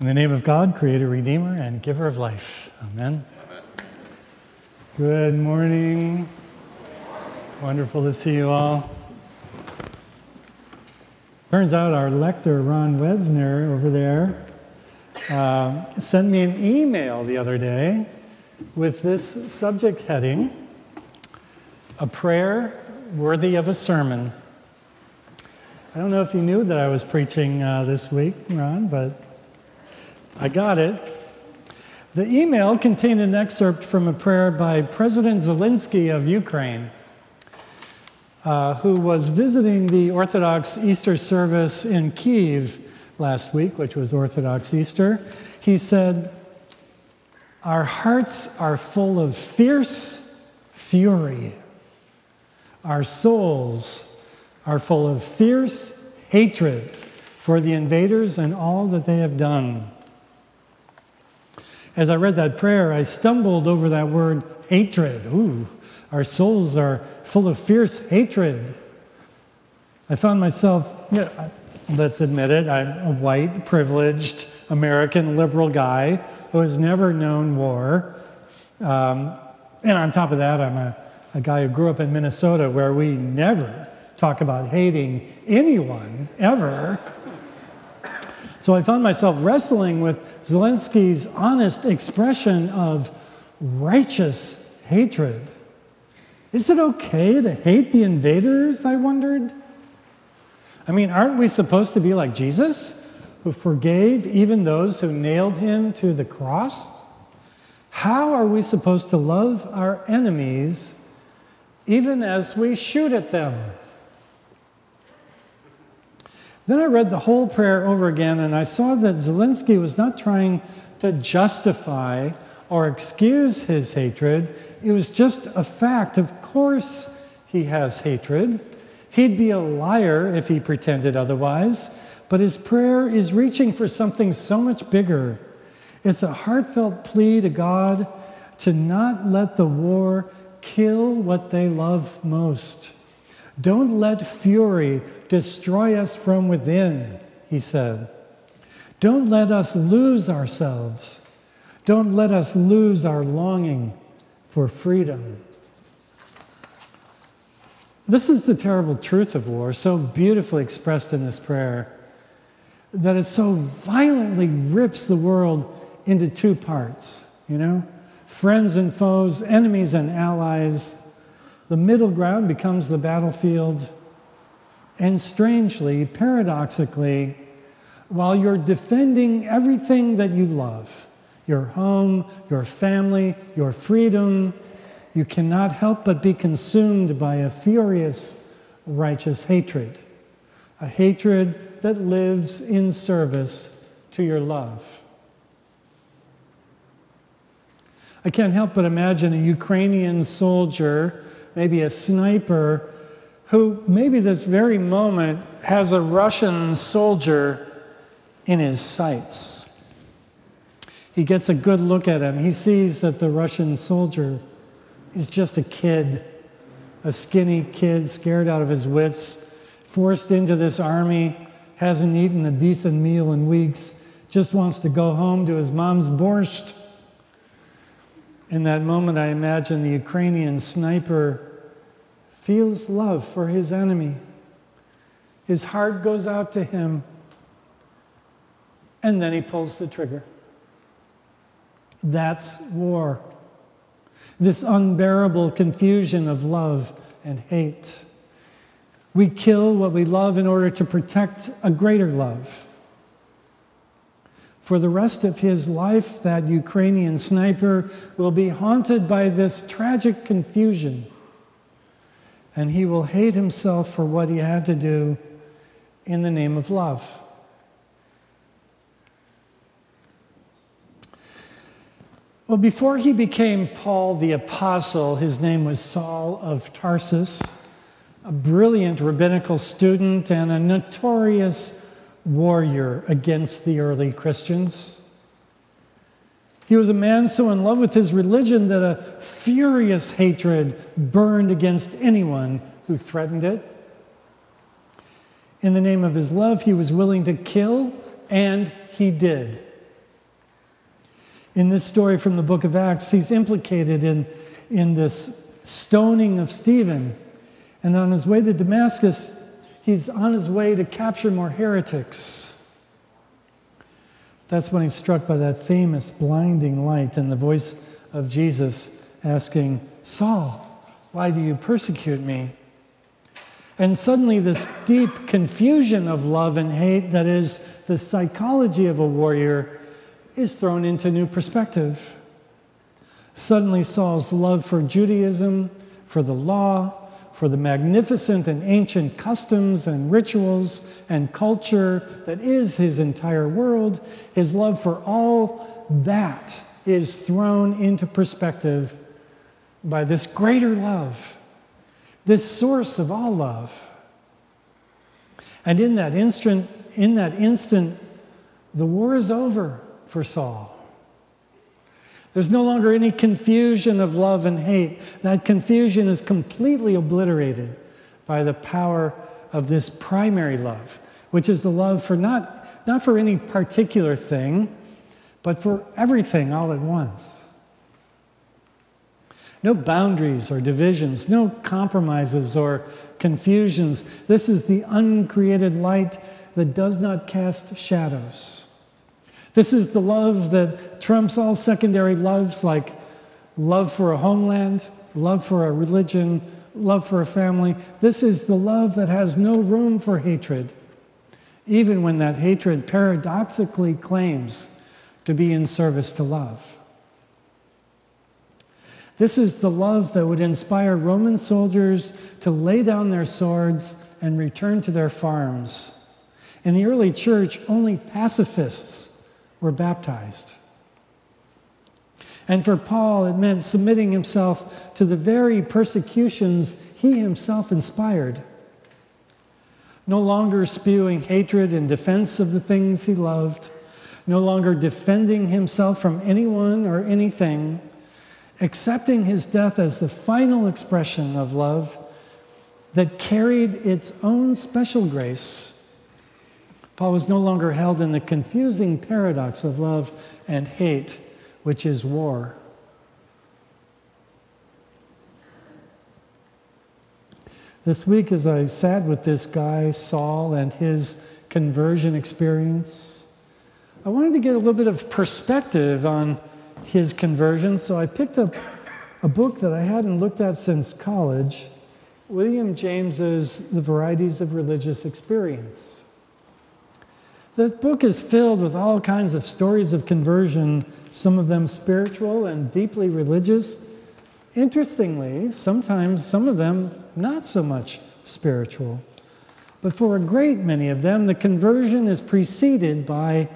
In the name of God, Creator, Redeemer, and Giver of life. Amen. Amen. Good morning. Wonderful to see you all. Turns out our lector, Ron Wesner, over there, uh, sent me an email the other day with this subject heading A Prayer Worthy of a Sermon. I don't know if you knew that I was preaching uh, this week, Ron, but I got it. The email contained an excerpt from a prayer by President Zelensky of Ukraine, uh, who was visiting the Orthodox Easter service in Kiev last week, which was Orthodox Easter. He said, Our hearts are full of fierce fury. Our souls are full of fierce hatred for the invaders and all that they have done. As I read that prayer, I stumbled over that word hatred. Ooh, our souls are full of fierce hatred. I found myself, let's admit it, I'm a white, privileged American liberal guy who has never known war. Um, and on top of that, I'm a, a guy who grew up in Minnesota where we never talk about hating anyone ever. So I found myself wrestling with Zelensky's honest expression of righteous hatred. Is it okay to hate the invaders? I wondered. I mean, aren't we supposed to be like Jesus, who forgave even those who nailed him to the cross? How are we supposed to love our enemies even as we shoot at them? Then I read the whole prayer over again, and I saw that Zelensky was not trying to justify or excuse his hatred. It was just a fact. Of course, he has hatred. He'd be a liar if he pretended otherwise. But his prayer is reaching for something so much bigger. It's a heartfelt plea to God to not let the war kill what they love most. Don't let fury destroy us from within, he said. Don't let us lose ourselves. Don't let us lose our longing for freedom. This is the terrible truth of war, so beautifully expressed in this prayer, that it so violently rips the world into two parts, you know? Friends and foes, enemies and allies, the middle ground becomes the battlefield. And strangely, paradoxically, while you're defending everything that you love your home, your family, your freedom you cannot help but be consumed by a furious, righteous hatred, a hatred that lives in service to your love. I can't help but imagine a Ukrainian soldier maybe a sniper who, maybe this very moment, has a Russian soldier in his sights. He gets a good look at him. He sees that the Russian soldier is just a kid, a skinny kid, scared out of his wits, forced into this army, hasn't eaten a decent meal in weeks, just wants to go home to his mom's borscht. In that moment, I imagine the Ukrainian sniper feels love for his enemy. His heart goes out to him, and then he pulls the trigger. That's war. This unbearable confusion of love and hate. We kill what we love in order to protect a greater love. For the rest of his life, that Ukrainian sniper will be haunted by this tragic confusion. And he will hate himself for what he had to do in the name of love. Well, before he became Paul the Apostle, his name was Saul of Tarsus, a brilliant rabbinical student and a notorious warrior against the early Christians. He was a man so in love with his religion that a furious hatred burned against anyone who threatened it. In the name of his love, he was willing to kill, and he did In this story from the book of Acts, he's implicated in, in this stoning of Stephen. And on his way to Damascus, he's on his way to capture more heretics. That's when he's struck by that famous blinding light and the voice of Jesus asking, Saul, why do you persecute me? And suddenly, this deep confusion of love and hate, that is the psychology of a warrior, is thrown into new perspective. Suddenly, Saul's love for Judaism, for the law, for the magnificent and ancient customs and rituals and culture that is his entire world, his love for all that is thrown into perspective by this greater love, this source of all love. And in that instant, in that instant, the war is over for Saul. There's no longer any confusion of love and hate. That confusion is completely obliterated by the power of this primary love, which is the love for not, not for any particular thing, but for everything all at once. No boundaries or divisions, no compromises or confusions. This is the uncreated light that does not cast shadows. This is the love that trumps all secondary loves like love for a homeland, love for a religion, love for a family. This is the love that has no room for hatred, even when that hatred paradoxically claims to be in service to love. This is the love that would inspire Roman soldiers to lay down their swords and return to their farms. In the early church, only pacifists were baptized. And for Paul, it meant submitting himself to the very persecutions he himself inspired. No longer spewing hatred in defense of the things he loved, no longer defending himself from anyone or anything, accepting his death as the final expression of love that carried its own special grace Paul was no longer held in the confusing paradox of love and hate, which is war. This week, as I sat with this guy, Saul, and his conversion experience, I wanted to get a little bit of perspective on his conversion, so I picked up a book that I hadn't looked at since college William James's The Varieties of Religious Experience. This book is filled with all kinds of stories of conversion, some of them spiritual and deeply religious. Interestingly, sometimes some of them not so much spiritual. But for a great many of them, the conversion is preceded by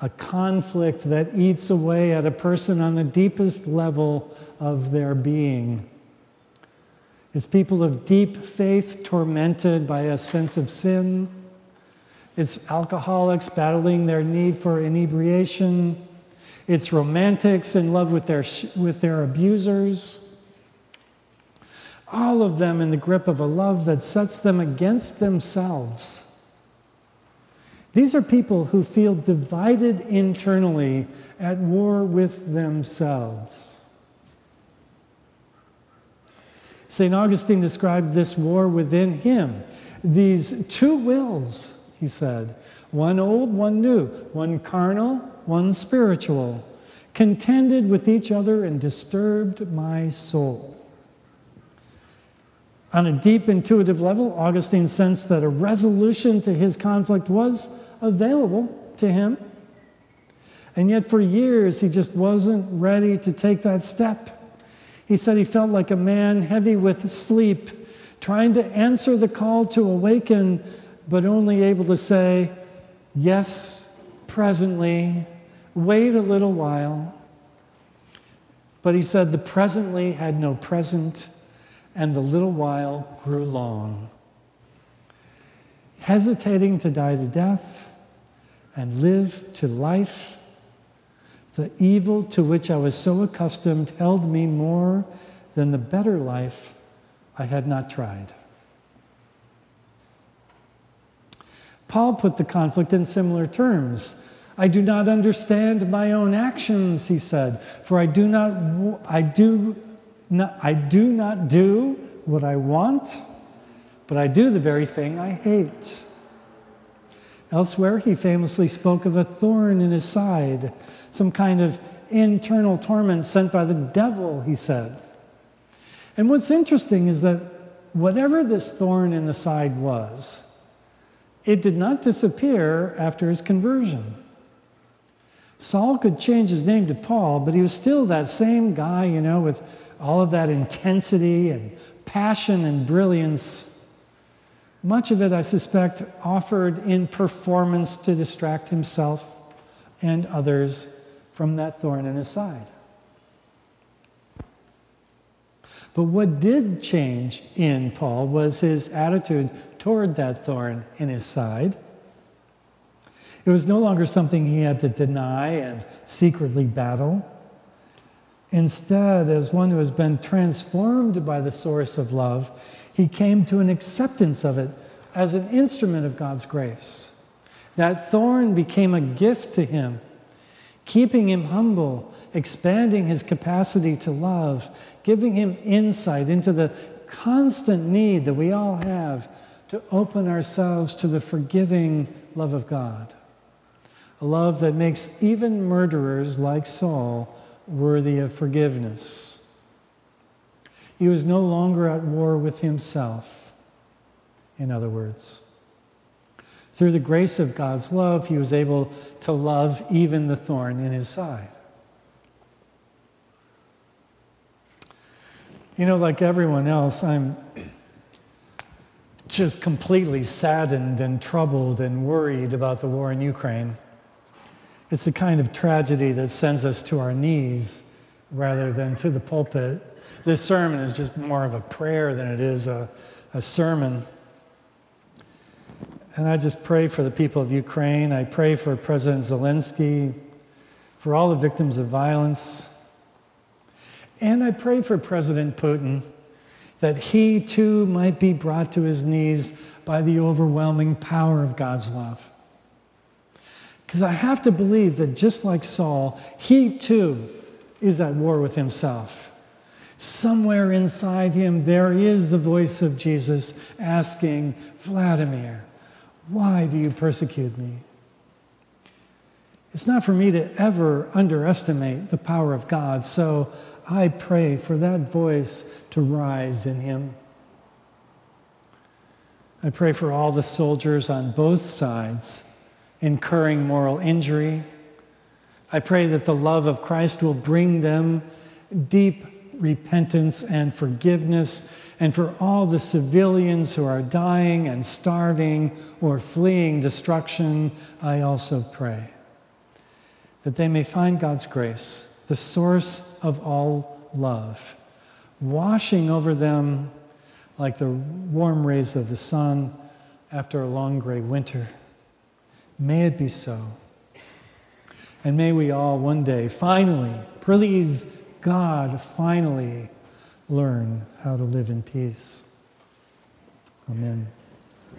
a conflict that eats away at a person on the deepest level of their being. It's people of deep faith tormented by a sense of sin it's alcoholics battling their need for inebriation. It's romantics in love with their, with their abusers. All of them in the grip of a love that sets them against themselves. These are people who feel divided internally, at war with themselves. St. Augustine described this war within him, these two wills he said. One old, one new, one carnal, one spiritual, contended with each other and disturbed my soul. On a deep intuitive level, Augustine sensed that a resolution to his conflict was available to him. And yet, for years, he just wasn't ready to take that step. He said he felt like a man heavy with sleep, trying to answer the call to awaken but only able to say, Yes, presently, wait a little while. But he said, The presently had no present, and the little while grew long. Hesitating to die to death and live to life, the evil to which I was so accustomed held me more than the better life I had not tried. Paul put the conflict in similar terms. I do not understand my own actions, he said, for I do not, I do not, I do not do what I want, but I do the very thing I hate. Elsewhere, he famously spoke of a thorn in his side, some kind of internal torment sent by the devil, he said. And what's interesting is that whatever this thorn in the side was, it did not disappear after his conversion. Saul could change his name to Paul, but he was still that same guy, you know, with all of that intensity and passion and brilliance. Much of it, I suspect, offered in performance to distract himself and others from that thorn in his side. But what did change in Paul was his attitude toward that thorn in his side. It was no longer something he had to deny and secretly battle. Instead, as one who has been transformed by the source of love, he came to an acceptance of it as an instrument of God's grace. That thorn became a gift to him, keeping him humble, expanding his capacity to love, giving him insight into the constant need that we all have to open ourselves to the forgiving love of God. A love that makes even murderers like Saul worthy of forgiveness. He was no longer at war with himself, in other words. Through the grace of God's love, he was able to love even the thorn in his side. You know, like everyone else, I'm just completely saddened and troubled and worried about the war in Ukraine. It's the kind of tragedy that sends us to our knees rather than to the pulpit. This sermon is just more of a prayer than it is a, a sermon. And I just pray for the people of Ukraine. I pray for President Zelensky, for all the victims of violence. And I pray for President Putin that he too might be brought to his knees by the overwhelming power of God's love. Because I have to believe that just like Saul, he too is at war with himself. Somewhere inside him, there is the voice of Jesus asking, Vladimir, why do you persecute me? It's not for me to ever underestimate the power of God, so I pray for that voice to rise in him. I pray for all the soldiers on both sides incurring moral injury. I pray that the love of Christ will bring them deep repentance and forgiveness. And for all the civilians who are dying and starving or fleeing destruction, I also pray that they may find God's grace, the source of all love, washing over them like the warm rays of the sun after a long gray winter. May it be so. And may we all one day finally, please God, finally learn how to live in peace. Amen.